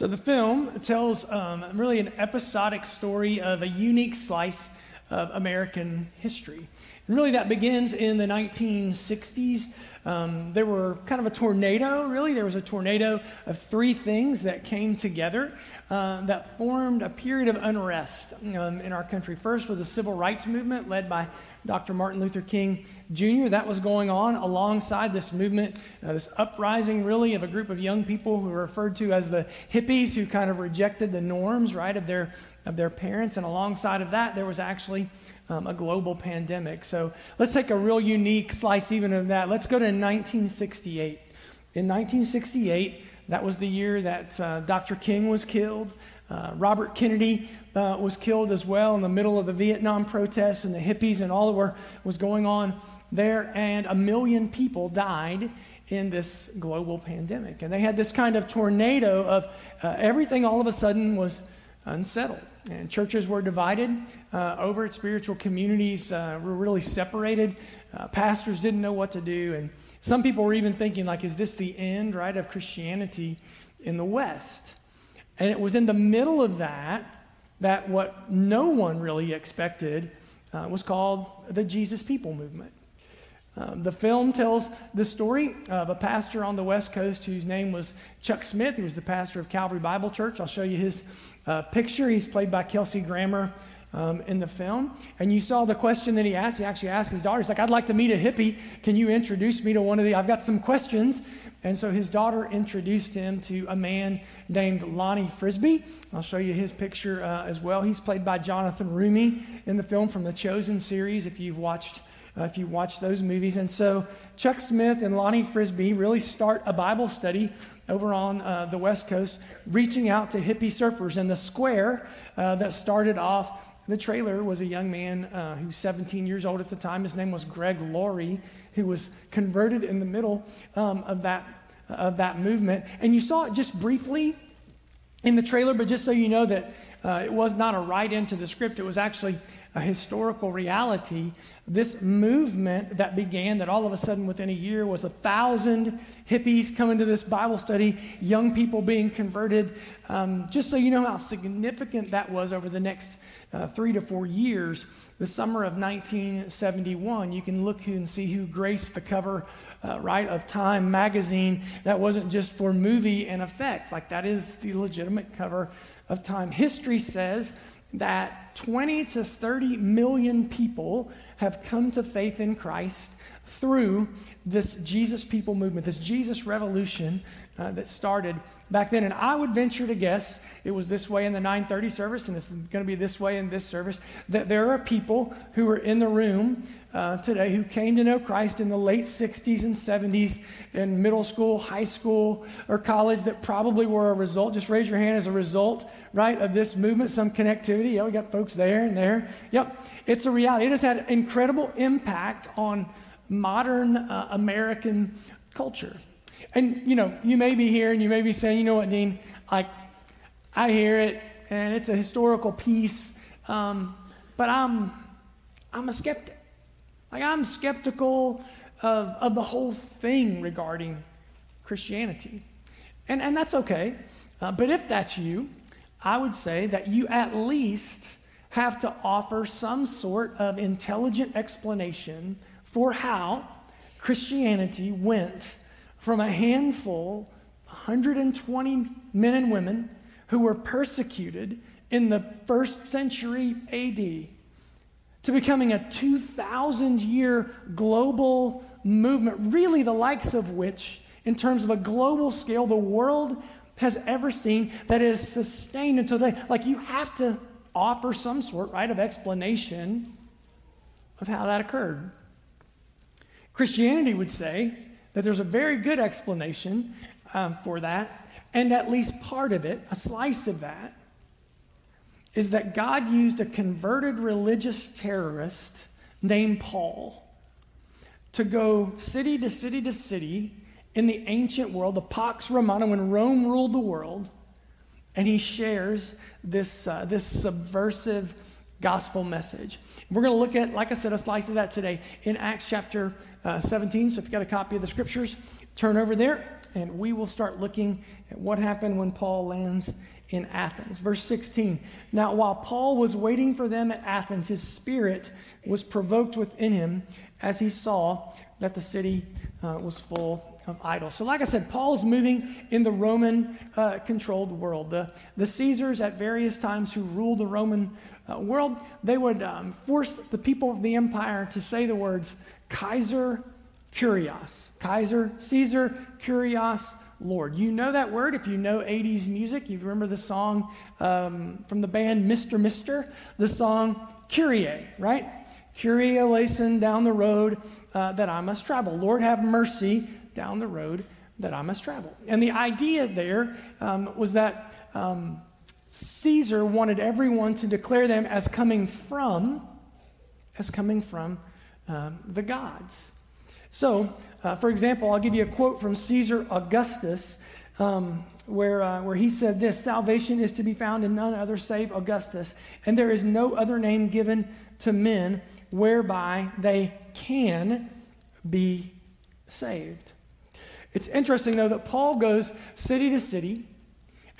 So the film tells um, really an episodic story of a unique slice of American history. And really, that begins in the 1960s. Um, there were kind of a tornado, really. There was a tornado of three things that came together uh, that formed a period of unrest um, in our country. First was the civil rights movement led by Dr. Martin Luther King Jr. That was going on alongside this movement, uh, this uprising, really, of a group of young people who were referred to as the hippies, who kind of rejected the norms, right, of their of their parents. And alongside of that, there was actually um, a global pandemic. So let's take a real unique slice even of that. Let's go to 1968. In 1968, that was the year that uh, Dr. King was killed. Uh, Robert Kennedy uh, was killed as well in the middle of the Vietnam protests and the hippies and all that were, was going on there. And a million people died in this global pandemic. And they had this kind of tornado of uh, everything all of a sudden was unsettled. And churches were divided uh, over it. Spiritual communities uh, were really separated. Uh, pastors didn't know what to do. And some people were even thinking, like, is this the end, right, of Christianity in the West? And it was in the middle of that that what no one really expected uh, was called the Jesus People movement. Um, the film tells the story of a pastor on the West Coast whose name was Chuck Smith. He was the pastor of Calvary Bible Church. I'll show you his uh, picture. He's played by Kelsey Grammer um, in the film. And you saw the question that he asked. He actually asked his daughter, he's like, I'd like to meet a hippie. Can you introduce me to one of the, I've got some questions. And so his daughter introduced him to a man named Lonnie Frisbee. I'll show you his picture uh, as well. He's played by Jonathan Roumie in the film from the Chosen series, if you've watched. Uh, if you watch those movies. And so Chuck Smith and Lonnie Frisbee really start a Bible study over on uh, the West Coast, reaching out to hippie surfers. And the square uh, that started off the trailer was a young man uh, who's 17 years old at the time. His name was Greg Laurie, who was converted in the middle um, of, that, of that movement. And you saw it just briefly in the trailer, but just so you know that uh, it was not a write into the script, it was actually a historical reality. This movement that began, that all of a sudden within a year was a thousand hippies coming to this Bible study, young people being converted. Um, just so you know how significant that was over the next uh, three to four years, the summer of 1971, you can look and see who graced the cover, uh, right, of Time magazine. That wasn't just for movie and effect, like that is the legitimate cover of Time. History says that 20 to 30 million people have come to faith in Christ through this Jesus people movement, this Jesus revolution uh, that started back then. And I would venture to guess it was this way in the 930 service, and it's going to be this way in this service, that there are people who are in the room uh, today who came to know Christ in the late 60s and 70s in middle school, high school, or college that probably were a result. Just raise your hand as a result, right, of this movement, some connectivity. Yeah, we got folks there and there. Yep, it's a reality. It has had incredible impact on modern uh, American culture. And, you know, you may be here and you may be saying, you know what, Dean, like, I hear it and it's a historical piece, um, but I'm, I'm a skeptic. Like, I'm skeptical of, of the whole thing regarding Christianity. And, and that's okay. Uh, but if that's you, I would say that you at least have to offer some sort of intelligent explanation for how Christianity went from a handful, 120 men and women who were persecuted in the first century AD to becoming a 2,000 year global movement, really the likes of which, in terms of a global scale, the world has ever seen that is sustained until today. Like you have to offer some sort, right, of explanation of how that occurred. Christianity would say that there's a very good explanation um, for that, and at least part of it, a slice of that, is that God used a converted religious terrorist named Paul to go city to city to city in the ancient world, the Pax Romana, when Rome ruled the world, and he shares this, uh, this subversive gospel message. We're going to look at, like I said, a slice of that today in Acts chapter uh, 17. So if you've got a copy of the scriptures, turn over there and we will start looking at what happened when Paul lands in Athens. Verse 16. Now, while Paul was waiting for them at Athens, his spirit was provoked within him as he saw that the city uh, was full of idols. So, like I said, Paul is moving in the Roman uh, controlled world. The, the Caesars, at various times, who ruled the Roman uh, world, they would um, force the people of the empire to say the words Kaiser Kyrios. Kaiser, Caesar, Kyrios, Lord. You know that word if you know 80s music. You remember the song um, from the band Mr. Mister, the song Kyrie, right? Kyrie eleison down the road uh, that I must travel. Lord, have mercy down the road that I must travel. And the idea there um, was that um, Caesar wanted everyone to declare them as coming from, as coming from um, the gods. So, uh, for example, I'll give you a quote from Caesar Augustus, um, where, uh, where he said this Salvation is to be found in none other save Augustus, and there is no other name given to men whereby they can be saved. It's interesting, though, that Paul goes city to city,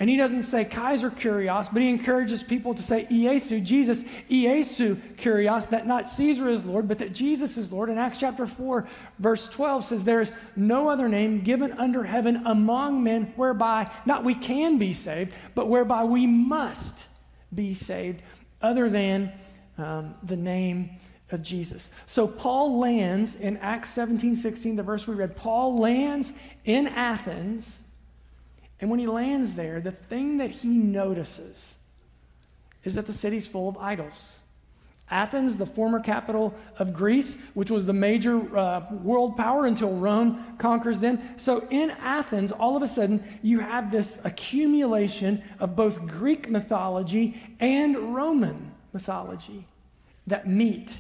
and he doesn't say Kaiser Kyrios, but he encourages people to say Iesu, Jesus, Iesu Kyrios, that not Caesar is Lord, but that Jesus is Lord. In Acts chapter 4, verse 12 says, There is no other name given under heaven among men whereby not we can be saved, but whereby we must be saved, other than um, the name of Jesus. So Paul lands in Acts 17 16, the verse we read. Paul lands in Athens, and when he lands there, the thing that he notices is that the city's full of idols. Athens, the former capital of Greece, which was the major uh, world power until Rome conquers them. So in Athens, all of a sudden, you have this accumulation of both Greek mythology and Roman mythology that meet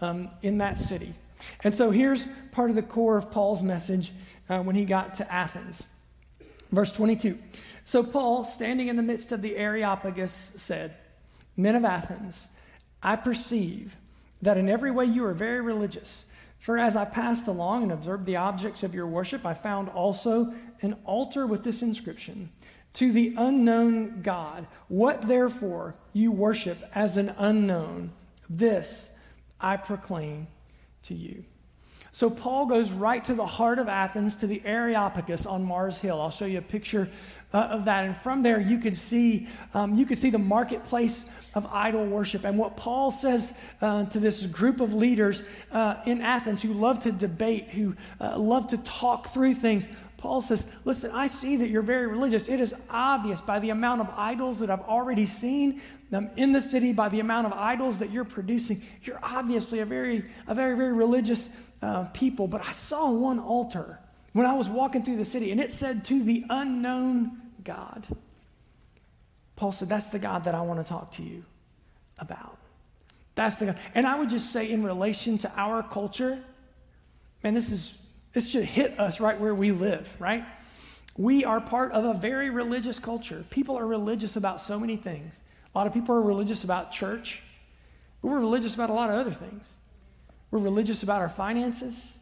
um, in that city. And so here's part of the core of Paul's message uh, when he got to Athens. Verse 22. So Paul, standing in the midst of the Areopagus, said, Men of Athens, I perceive that in every way you are very religious. For as I passed along and observed the objects of your worship, I found also an altar with this inscription To the unknown God. What therefore you worship as an unknown, this I proclaim to you. So Paul goes right to the heart of Athens, to the Areopagus on Mars Hill. I'll show you a picture uh, of that, and from there you could see um, you could see the marketplace of idol worship. And what Paul says uh, to this group of leaders uh, in Athens who love to debate, who uh, love to talk through things. Paul says, Listen, I see that you're very religious. It is obvious by the amount of idols that I've already seen them in the city, by the amount of idols that you're producing. You're obviously a very, a very, very religious uh, people. But I saw one altar when I was walking through the city, and it said, To the unknown God. Paul said, That's the God that I want to talk to you about. That's the God. And I would just say, in relation to our culture, man, this is this should hit us right where we live, right? We are part of a very religious culture. People are religious about so many things. A lot of people are religious about church, but we're religious about a lot of other things. We're religious about our finances.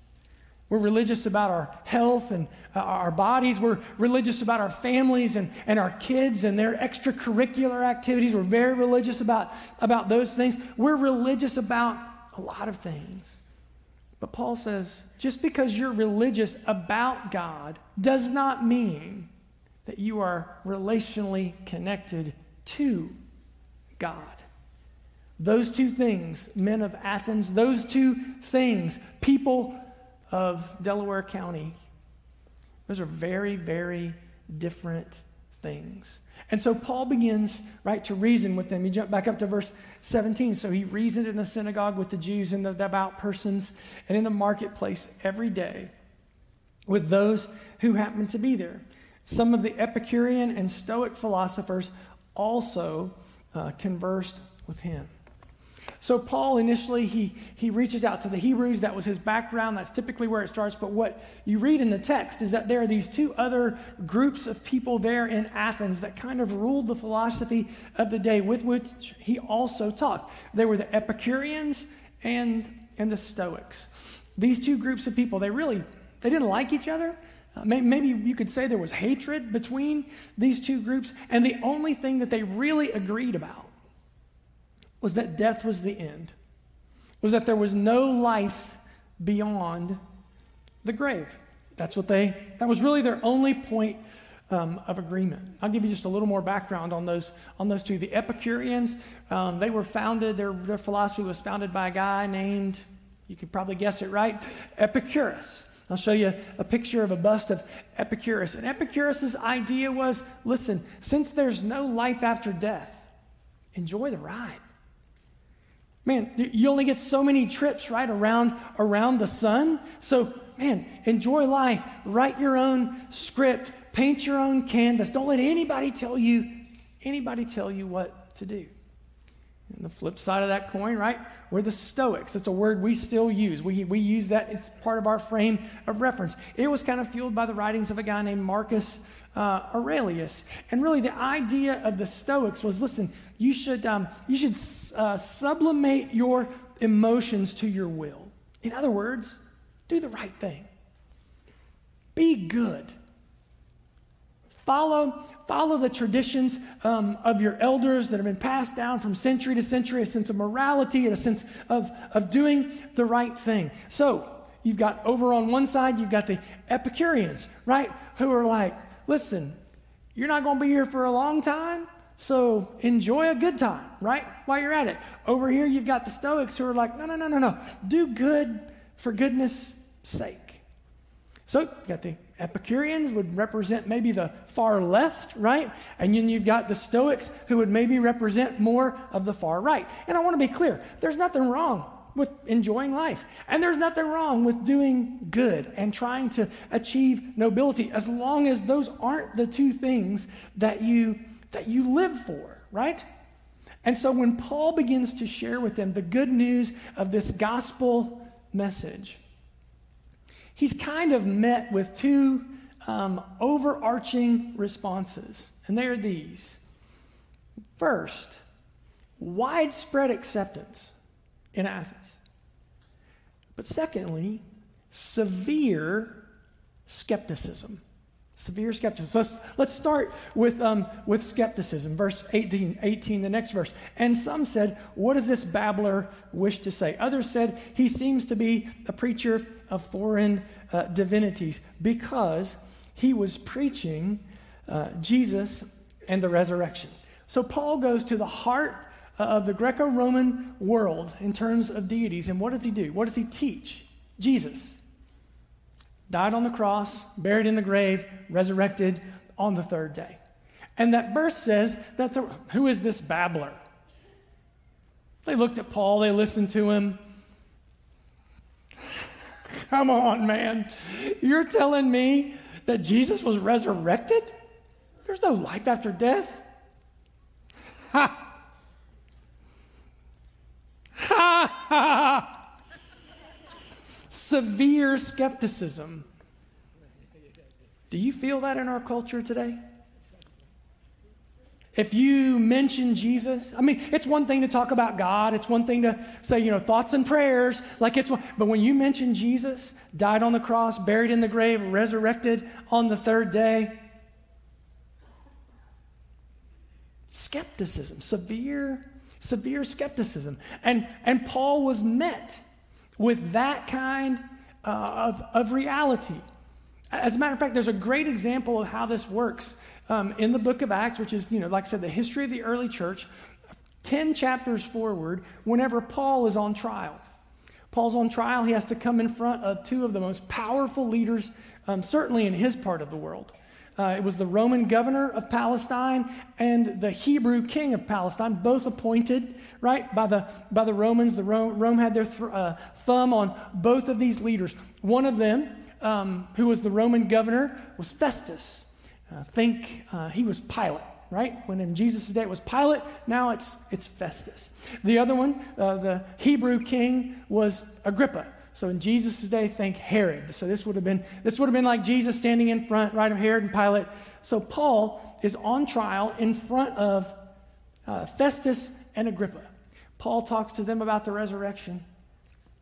We're religious about our health and uh, our bodies. We're religious about our families and, and our kids and their extracurricular activities. We're very religious about, about those things. We're religious about a lot of things. But Paul says just because you're religious about God does not mean that you are relationally connected to God. Those two things, men of Athens, those two things, people of Delaware County, those are very, very different things. And so Paul begins, right, to reason with them. You jump back up to verse 17. So he reasoned in the synagogue with the Jews and the devout persons and in the marketplace every day with those who happened to be there. Some of the Epicurean and Stoic philosophers also uh, conversed with him. So Paul initially he he reaches out to the Hebrews. That was his background. That's typically where it starts. But what you read in the text is that there are these two other groups of people there in Athens that kind of ruled the philosophy of the day with which he also talked. They were the Epicureans and and the Stoics. These two groups of people, they really they didn't like each other. Uh, maybe you could say there was hatred between these two groups, and the only thing that they really agreed about was that death was the end, was that there was no life beyond the grave. That's what they, that was really their only point um, of agreement. I'll give you just a little more background on those, on those two. The Epicureans, um, they were founded, their, their philosophy was founded by a guy named, you could probably guess it right, Epicurus. I'll show you a picture of a bust of Epicurus. And Epicurus's idea was listen, since there's no life after death, enjoy the ride. Man, you only get so many trips right around around the sun. So, man, enjoy life. Write your own script, paint your own canvas. Don't let anybody tell you anybody tell you what to do. And the flip side of that coin, right? We're the Stoics. It's a word we still use. We, we use that, it's part of our frame of reference. It was kind of fueled by the writings of a guy named Marcus uh, Aurelius. And really, the idea of the Stoics was listen, you should, um, you should uh, sublimate your emotions to your will. In other words, do the right thing, be good. Follow, follow the traditions um, of your elders that have been passed down from century to century, a sense of morality and a sense of, of doing the right thing. So, you've got over on one side, you've got the Epicureans, right? Who are like, listen, you're not going to be here for a long time, so enjoy a good time, right? While you're at it. Over here, you've got the Stoics who are like, no, no, no, no, no. Do good for goodness sake. So you got the Epicureans would represent maybe the far left, right? And then you've got the Stoics who would maybe represent more of the far right. And I want to be clear there's nothing wrong with enjoying life. And there's nothing wrong with doing good and trying to achieve nobility as long as those aren't the two things that you that you live for, right? And so when Paul begins to share with them the good news of this gospel message, he's kind of met with two um, overarching responses, and they are these. First, widespread acceptance in Athens. But secondly, severe skepticism. Severe skepticism. Let's, let's start with, um, with skepticism. Verse 18, 18, the next verse. And some said, What does this babbler wish to say? Others said, He seems to be a preacher of foreign uh, divinities because he was preaching uh, Jesus and the resurrection. So Paul goes to the heart Uh, of the Greco Roman world in terms of deities. And what does he do? What does he teach? Jesus died on the cross, buried in the grave, resurrected on the third day. And that verse says, that's a, Who is this babbler? They looked at Paul, they listened to him. Come on, man. You're telling me that Jesus was resurrected? There's no life after death. Ha! Ha severe skepticism. Do you feel that in our culture today? If you mention Jesus, I mean, it's one thing to talk about God. It's one thing to say, you know, thoughts and prayers. Like it's, one, but when you mention Jesus, died on the cross, buried in the grave, resurrected on the third day, skepticism, severe, severe skepticism. And, and Paul was met with that kind uh, of, of reality. As a matter of fact, there's a great example of how this works um, in the book of Acts, which is, you know, like I said, the history of the early church, 10 chapters forward, whenever Paul is on trial. Paul's on trial, he has to come in front of two of the most powerful leaders, um, certainly in his part of the world. Uh, it was the Roman governor of Palestine and the Hebrew king of Palestine, both appointed, right, by the, by the Romans. The Rome, Rome had their th- uh, thumb on both of these leaders. One of them, um, who was the Roman governor, was Festus. Uh, think uh, he was Pilate, right? When in Jesus' day it was Pilate, now it's, it's Festus. The other one, uh, the Hebrew king, was Agrippa. So in Jesus' day, think Herod. So this would have been this would have been like Jesus standing in front, right of Herod and Pilate. So Paul is on trial in front of uh, Festus and Agrippa. Paul talks to them about the resurrection.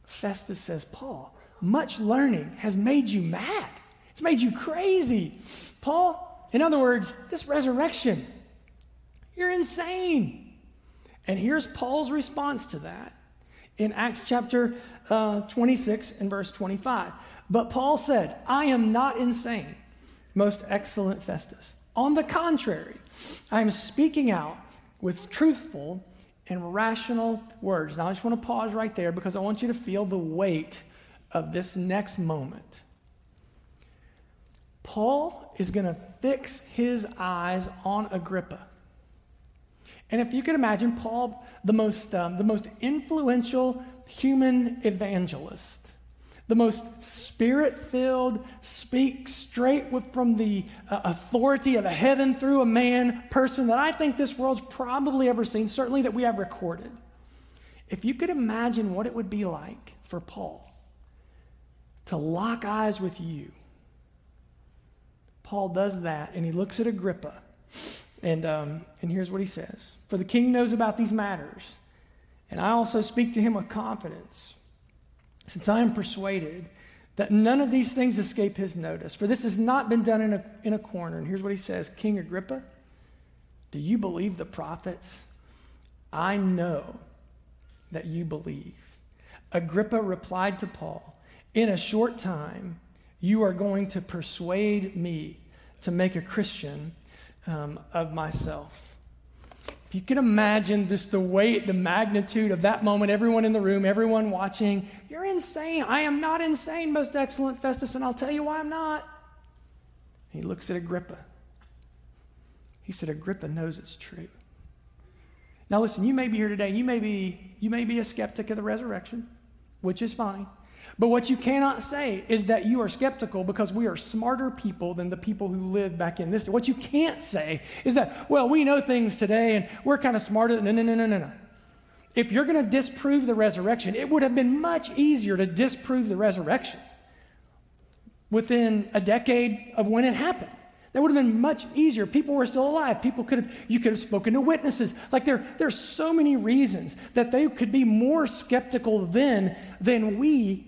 Festus says, Paul, much learning has made you mad. It's made you crazy. Paul, in other words, this resurrection, you're insane. And here's Paul's response to that in Acts chapter uh, 26 and verse 25. But Paul said, I am not insane, most excellent Festus. On the contrary, I am speaking out with truthful and rational words. Now, I just want to pause right there because I want you to feel the weight of this next moment. Paul is going to fix his eyes on Agrippa. And if you can imagine, Paul, the most, um, the most influential human evangelist, the most spirit filled, speak straight from the uh, authority of a heaven through a man person that I think this world's probably ever seen, certainly that we have recorded. If you could imagine what it would be like for Paul to lock eyes with you, Paul does that and he looks at Agrippa. And, um, and here's what he says For the king knows about these matters, and I also speak to him with confidence since I am persuaded that none of these things escape his notice. For this has not been done in a, in a corner. And here's what he says King Agrippa, do you believe the prophets? I know that you believe. Agrippa replied to Paul, In a short time, you are going to persuade me to make a Christian um, of myself. If you can imagine just the weight, the magnitude of that moment, everyone in the room, everyone watching, you're insane. I am not insane, most excellent Festus, and I'll tell you why I'm not. He looks at Agrippa. He said, Agrippa knows it's true. Now listen, you may be here today, you may be, you may be a skeptic of the resurrection, which is fine. But what you cannot say is that you are skeptical because we are smarter people than the people who lived back in this. What you can't say is that, well, we know things today and we're kind of smarter. No, no, no, no, no, no. If you're going to disprove the resurrection, it would have been much easier to disprove the resurrection within a decade of when it happened. That would have been much easier. People were still alive. People could have, you could have spoken to witnesses. Like there, there's so many reasons that they could be more skeptical then than we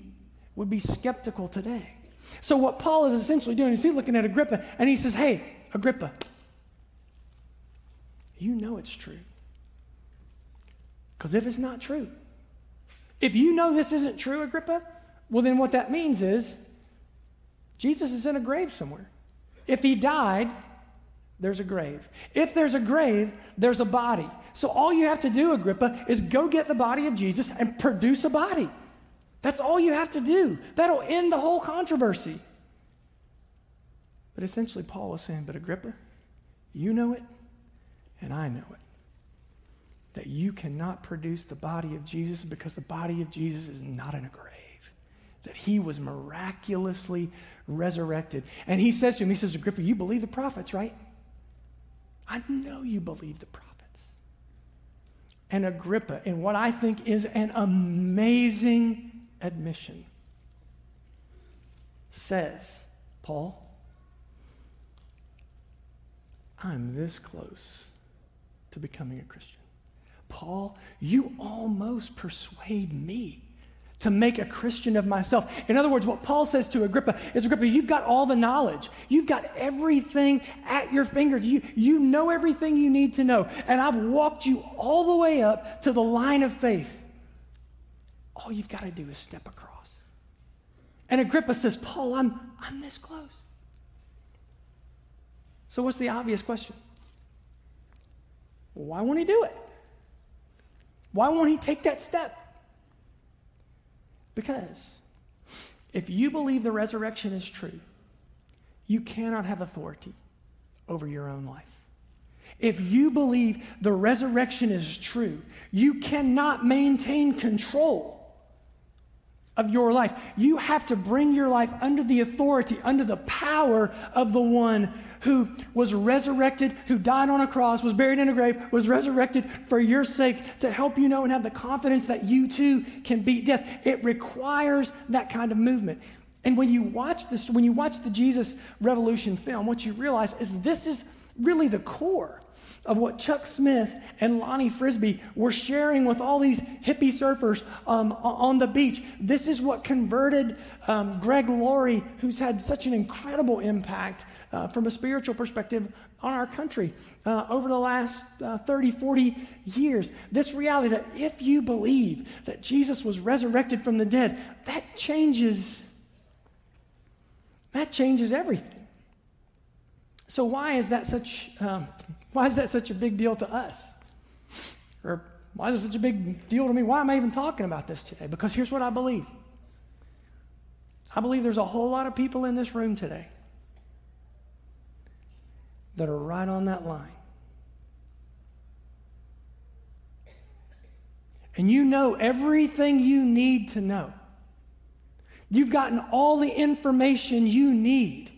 would be skeptical today. So, what Paul is essentially doing is he's looking at Agrippa and he says, Hey, Agrippa, you know it's true. Because if it's not true, if you know this isn't true, Agrippa, well, then what that means is Jesus is in a grave somewhere. If he died, there's a grave. If there's a grave, there's a body. So all you have to do, Agrippa, is go get the body of Jesus and produce a body. That's all you have to do. That'll end the whole controversy. But essentially, Paul is saying, But Agrippa, you know it, and I know it. That you cannot produce the body of Jesus because the body of Jesus is not in a grave. That he was miraculously resurrected. And he says to him, He says, Agrippa, you believe the prophets, right? I know you believe the prophets. And Agrippa, in what I think is an amazing admission says, Paul, I'm this close to becoming a Christian. Paul, you almost persuade me to make a Christian of myself. In other words, what Paul says to Agrippa is Agrippa, you've got all the knowledge. You've got everything at your fingers. You, you know everything you need to know. And I've walked you all the way up to the line of faith. All you've got to do is step across. And Agrippa says, Paul, I'm, I'm this close. So, what's the obvious question? Why won't he do it? Why won't he take that step? Because if you believe the resurrection is true, you cannot have authority over your own life. If you believe the resurrection is true, you cannot maintain control of your life. You have to bring your life under the authority, under the power of the one who was resurrected, who died on a cross, was buried in a grave, was resurrected for your sake to help you know and have the confidence that you too can beat death. It requires that kind of movement. And when you watch this, when you watch the Jesus Revolution film, what you realize is this is really the core of what Chuck Smith and Lonnie Frisbee were sharing with all these hippie surfers um, on the beach. This is what converted um, Greg Laurie, who's had such an incredible impact uh, from a spiritual perspective on our country uh, over the last uh, 30, 40 years. This reality that if you believe that Jesus was resurrected from the dead, that changes. That changes everything. So why is that such? Um, why is that such a big deal to us? Or why is it such a big deal to me? Why am I even talking about this today? Because here's what I believe. I believe there's a whole lot of people in this room today that are right on that line. And you know everything you need to know. You've gotten all the information you need.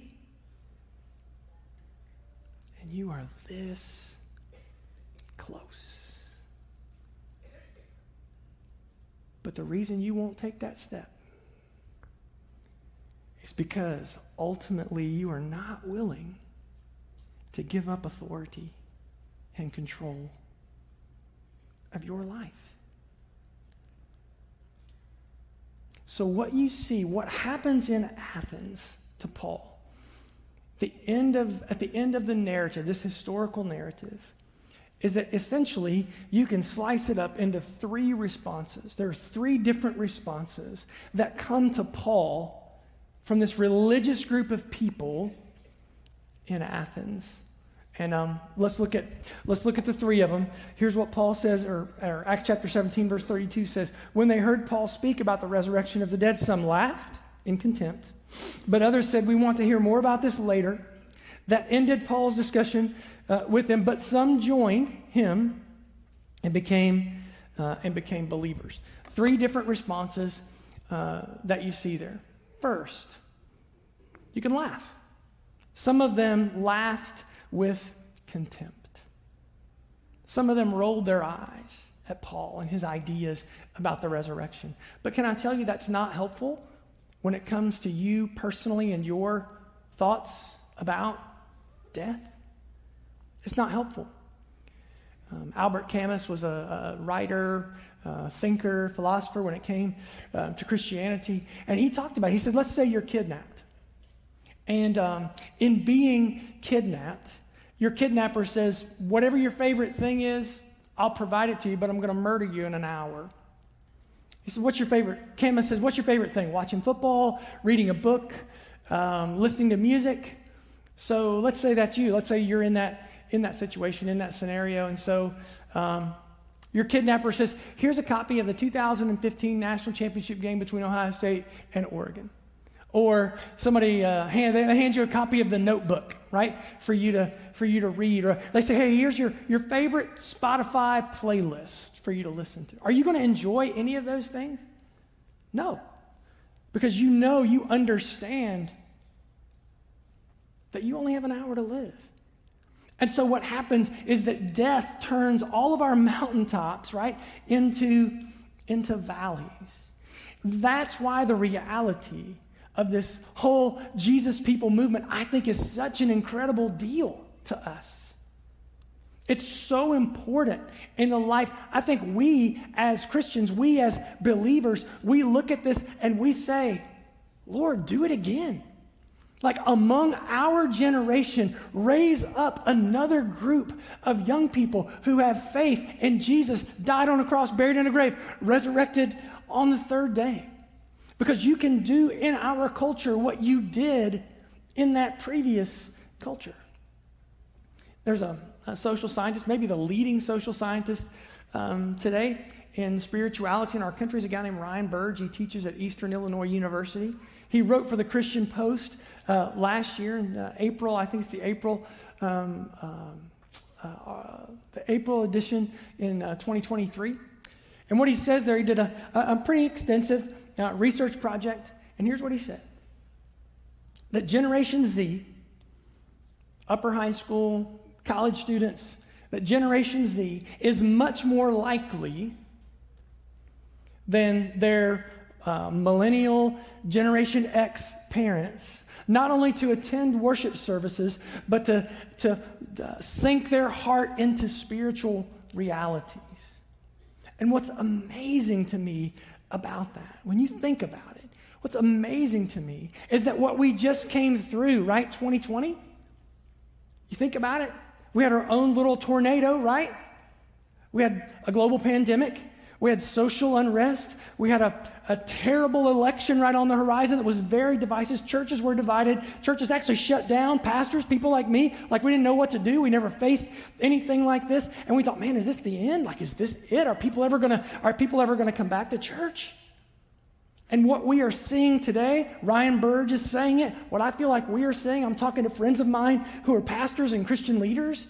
And you are this close. But the reason you won't take that step is because ultimately you are not willing to give up authority and control of your life. So, what you see, what happens in Athens to Paul, the end of, at the end of the narrative, this historical narrative, is that essentially you can slice it up into three responses. There are three different responses that come to Paul from this religious group of people in Athens. And um, let's look at let's look at the three of them. Here's what Paul says, or, or, Acts chapter 17, verse 32 says, When they heard Paul speak about the resurrection of the dead, some laughed in contempt, but others said, We want to hear more about this later. That ended Paul's discussion uh, with them, but some joined him and became uh, and became believers. Three different responses uh, that you see there. First, you can laugh. Some of them laughed with contempt. Some of them rolled their eyes at Paul and his ideas about the resurrection. But can I tell you that's not helpful when it comes to you personally and your thoughts about death? It's not helpful. Um, Albert Camus was a, a writer, thinker, philosopher when it came uh, to Christianity. And he talked about, he said, let's say you're kidnapped. And um, in being kidnapped, your kidnapper says, Whatever your favorite thing is, I'll provide it to you, but I'm going to murder you in an hour. He said, What's your favorite? Camus says, What's your favorite thing? Watching football, reading a book, um, listening to music. So let's say that's you. Let's say you're in that, in that situation, in that scenario. And so um, your kidnapper says, Here's a copy of the 2015 National Championship game between Ohio State and Oregon. Or somebody uh, hand, they hand you a copy of the notebook, right, for you to, for you to read. Or they say, hey, here's your, your favorite Spotify playlist for you to listen to. Are you going to enjoy any of those things? No. Because you know, you understand that you only have an hour to live. And so what happens is that death turns all of our mountaintops, right, into, into valleys. That's why the reality of this whole Jesus people movement, I think is such an incredible deal to us. It's so important in the life. I think we as Christians, we as believers, we look at this and we say, Lord, do it again. Like among our generation, raise up another group of young people who have faith in Jesus, died on a cross, buried in a grave, resurrected on the third day. Because you can do in our culture what you did in that previous culture. There's a, a social scientist, maybe the leading social scientist um, today in spirituality in our country, is a guy named Ryan Burge. He teaches at Eastern Illinois University. He wrote for the Christian Post uh, last year in uh, April, I think it's the April. Um, um uh, the April edition in uh, 2023. And what he says there, he did a, a pretty extensive uh, research project, and here's what he said that Generation Z, upper high school, college students, that Generation Z is much more likely than their uh, millennial Generation X parents not only to attend worship services, but to, to uh, sink their heart into spiritual realities. And what's amazing to me about that, when you think about it, what's amazing to me is that what we just came through, right, 2020? You think about it? We had our own little tornado, right? We had a global pandemic. We had social unrest. We had a, a terrible election right on the horizon that was very divisive. Churches were divided. Churches actually shut down. Pastors, people like me, like we didn't know what to do. We never faced anything like this. And we thought, man, is this the end? Like, is this it? Are people ever gonna, are people ever gonna come back to church? And what we are seeing today, Ryan Burge is saying it. What I feel like we are saying, I'm talking to friends of mine who are pastors and Christian leaders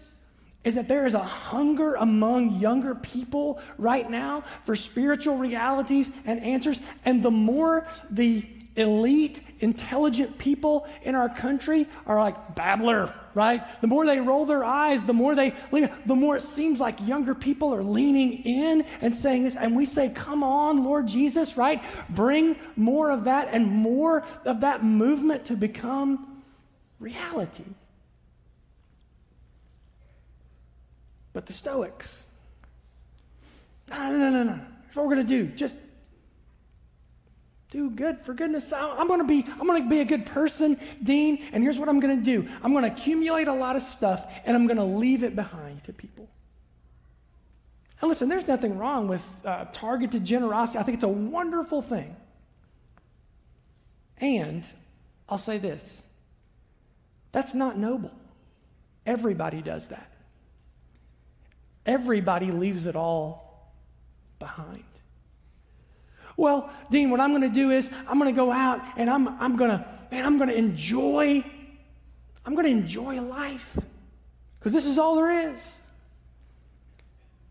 is that there is a hunger among younger people right now for spiritual realities and answers. And the more the elite, intelligent people in our country are like babbler, right? The more they roll their eyes, the more they the more it seems like younger people are leaning in and saying this. And we say, Come on, Lord Jesus, right? Bring more of that and more of that movement to become reality. But the Stoics, no, no, no, no, no. Here's what we're going to do. Just do good. For goodness i'm going to be i'm going to be a good person dean and here's what i'm going to do. I'm going to accumulate a lot of stuff and i'm going to leave it behind to people. And listen there's nothing wrong with uh, targeted generosity. I think it's a wonderful thing. And i'll say this. That's not noble. Everybody does that. Everybody leaves it all behind. Well, Dean, what I'm going to do is I'm going to go out and I'm, I'm going to, man, I'm going to enjoy, I'm going to enjoy life because this is all there is.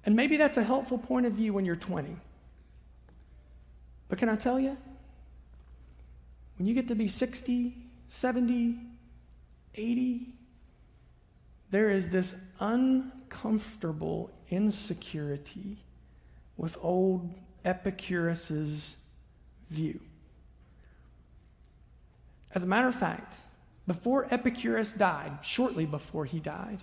And maybe that's a helpful point of view when you're 20. But can I tell you? When you get to be 60, 70, 80, there is this uncomfortable insecurity with old Epicurus's view. As a matter of fact, before Epicurus died, shortly before he died,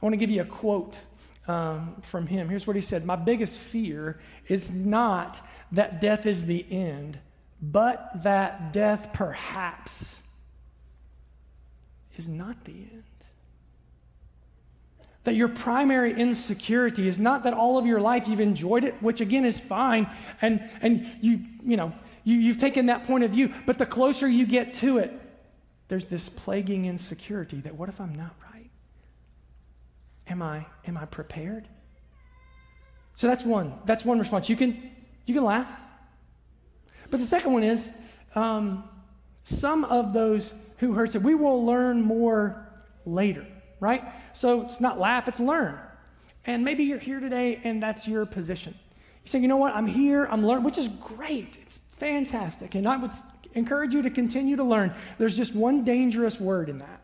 I want to give you a quote um, from him. Here's what he said My biggest fear is not that death is the end, but that death perhaps is not the end. That your primary insecurity is not that all of your life you've enjoyed it, which again is fine, and, and you, you know, you, you've taken that point of view, but the closer you get to it, there's this plaguing insecurity that what if I'm not right? Am I, am I prepared? So that's one. That's one response. You can, you can laugh. But the second one is um, some of those who heard said, we will learn more later, right? So it's not laugh, it's learn. And maybe you're here today and that's your position. You say, you know what, I'm here, I'm learning, which is great. It's fantastic. And I would encourage you to continue to learn. There's just one dangerous word in that,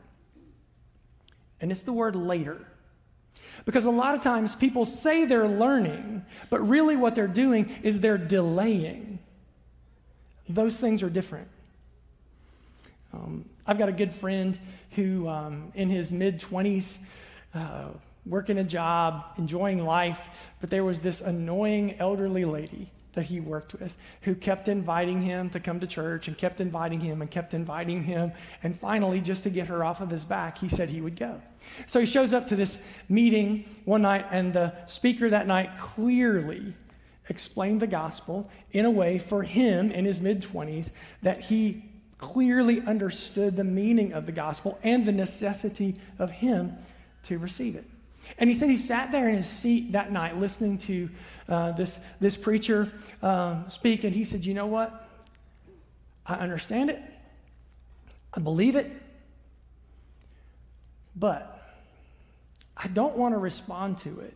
and it's the word later. Because a lot of times people say they're learning, but really what they're doing is they're delaying. Those things are different. Um, I've got a good friend who, um, in his mid 20s, uh, working a job, enjoying life, but there was this annoying elderly lady that he worked with who kept inviting him to come to church and kept inviting him and kept inviting him. And finally, just to get her off of his back, he said he would go. So he shows up to this meeting one night, and the speaker that night clearly explained the gospel in a way for him in his mid 20s that he clearly understood the meaning of the gospel and the necessity of him to receive it. And he said he sat there in his seat that night listening to uh, this, this preacher um, speak, and he said, You know what? I understand it, I believe it, but I don't want to respond to it.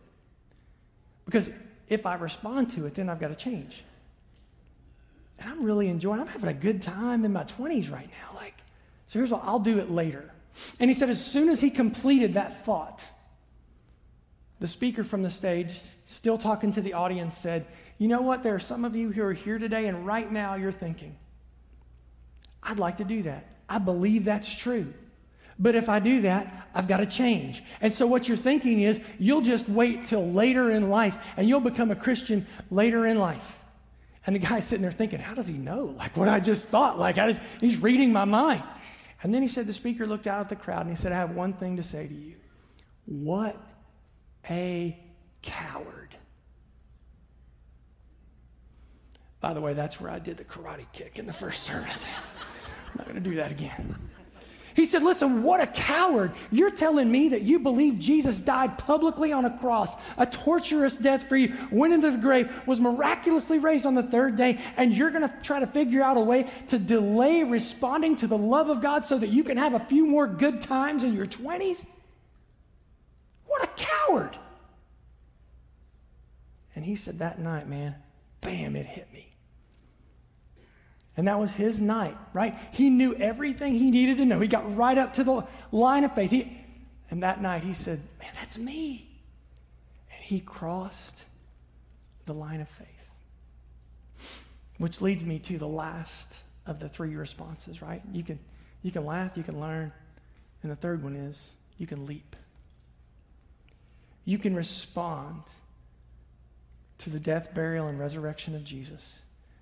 Because if I respond to it, then I've got to change. And I'm really enjoying, I'm having a good time in my 20s right now. Like, so here's what I'll do it later. And he said, as soon as he completed that thought, the speaker from the stage, still talking to the audience, said, you know what? There are some of you who are here today, and right now you're thinking, I'd like to do that. I believe that's true. But if I do that, I've got to change. And so what you're thinking is you'll just wait till later in life and you'll become a Christian later in life. And the guy's sitting there thinking, how does he know? Like what I just thought. Like I just, he's reading my mind. And then he said, the speaker looked out at the crowd and he said, I have one thing to say to you. What a coward. By the way, that's where I did the karate kick in the first service. I'm not going to do that again. He said, Listen, what a coward. You're telling me that you believe Jesus died publicly on a cross, a torturous death for you, went into the grave, was miraculously raised on the third day, and you're going to try to figure out a way to delay responding to the love of God so that you can have a few more good times in your 20s? What a coward. And he said that night, man, bam, it hit me. And that was his night, right? He knew everything he needed to know. He got right up to the line of faith. He, and that night he said, Man, that's me. And he crossed the line of faith. Which leads me to the last of the three responses, right? You can, you can laugh, you can learn. And the third one is you can leap. You can respond to the death, burial, and resurrection of Jesus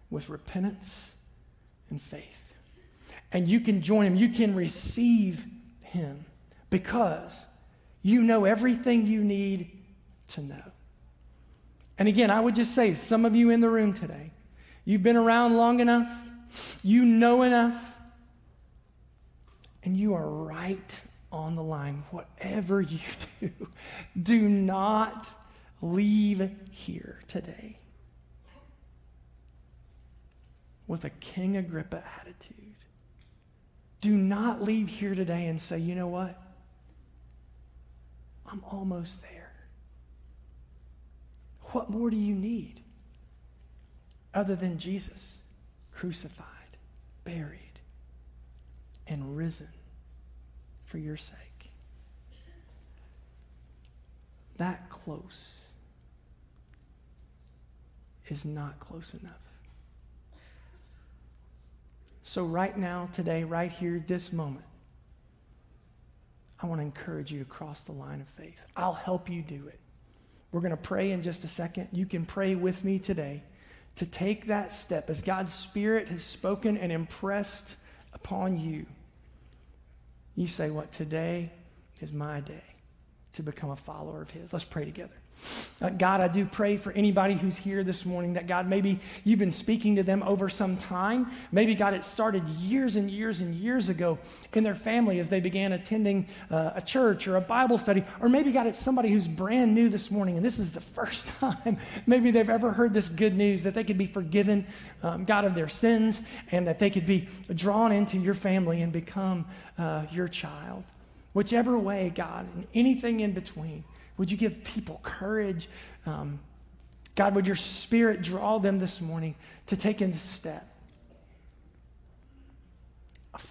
with repentance and faith. And you can join him, you can receive him because you know everything you need to know. And again, I would just say, some of you in the room today, you've been around long enough, you know enough, and you are right on the line. Whatever you do, do not leave here today with a King Agrippa attitude. Do not leave here today and say, you know what? I'm almost there. What more do you need other than Jesus crucified, buried, and risen for your sake? That close is not close enough. So, right now, today, right here, this moment, I want to encourage you to cross the line of faith. I'll help you do it. We're going to pray in just a second. You can pray with me today to take that step as God's Spirit has spoken and impressed upon you. You say, What? Today is my day to become a follower of His. Let's pray together. Uh, God, I do pray for anybody who's here this morning that God, maybe you've been speaking to them over some time. Maybe, God, it started years and years and years ago in their family as they began attending uh, a church or a Bible study. Or maybe, God, it's somebody who's brand new this morning and this is the first time maybe they've ever heard this good news that they could be forgiven, um, God, of their sins and that they could be drawn into your family and become uh, your child. Whichever way, God, and anything in between. Would you give people courage? Um, God, would your spirit draw them this morning to take in the step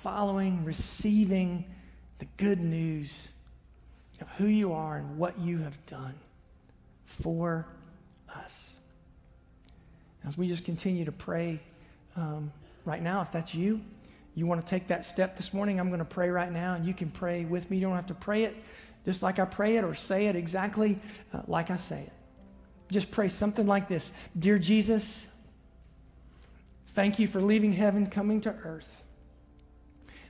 following, receiving the good news of who you are and what you have done for us. As we just continue to pray um, right now, if that's you, you want to take that step this morning, I'm going to pray right now, and you can pray with me. You don't have to pray it just like I pray it or say it exactly uh, like I say it. Just pray something like this Dear Jesus, thank you for leaving heaven, coming to earth.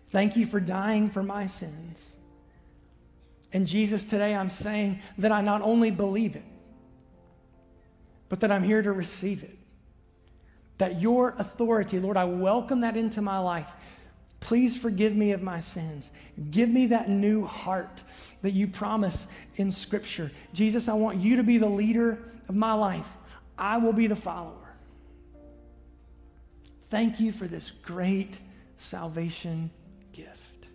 Thank you for dying for my sins. And Jesus, today I'm saying that I not only believe it, but that I'm here to receive it. That your authority, Lord, I welcome that into my life. Please forgive me of my sins. Give me that new heart that you promise in Scripture. Jesus, I want you to be the leader of my life. I will be the follower. Thank you for this great salvation gift.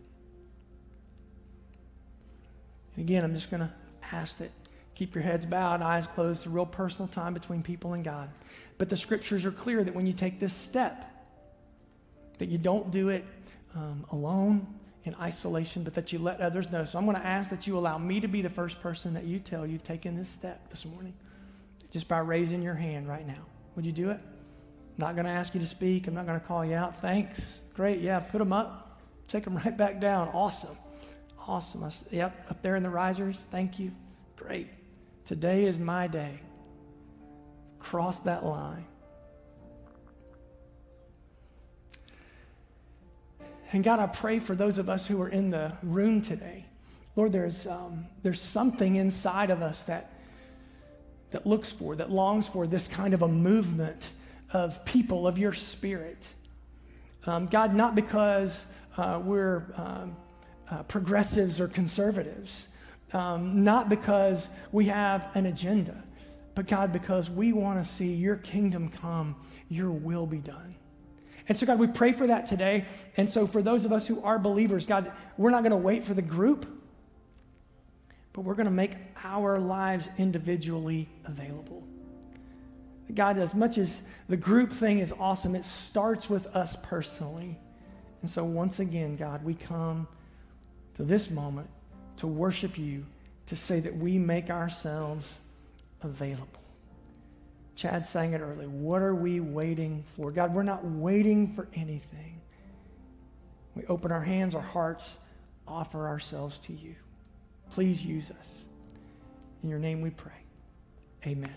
And again, I'm just going to ask that keep your heads bowed, eyes closed, a real personal time between people and God. But the scriptures are clear that when you take this step, that you don't do it um, alone in isolation, but that you let others know. So I'm going to ask that you allow me to be the first person that you tell you've taken this step this morning, just by raising your hand right now. Would you do it? Not going to ask you to speak. I'm not going to call you out. Thanks. Great. Yeah, put them up. Take them right back down. Awesome. Awesome. I, yep, up there in the risers. Thank you. Great. Today is my day. Cross that line. And God, I pray for those of us who are in the room today. Lord, there's, um, there's something inside of us that, that looks for, that longs for this kind of a movement of people of your spirit. Um, God, not because uh, we're um, uh, progressives or conservatives, um, not because we have an agenda, but God, because we want to see your kingdom come, your will be done. And so, God, we pray for that today. And so, for those of us who are believers, God, we're not going to wait for the group, but we're going to make our lives individually available. God, as much as the group thing is awesome, it starts with us personally. And so, once again, God, we come to this moment to worship you, to say that we make ourselves available. Chad sang it earlier. What are we waiting for? God, we're not waiting for anything. We open our hands, our hearts, offer ourselves to you. Please use us. In your name we pray. Amen.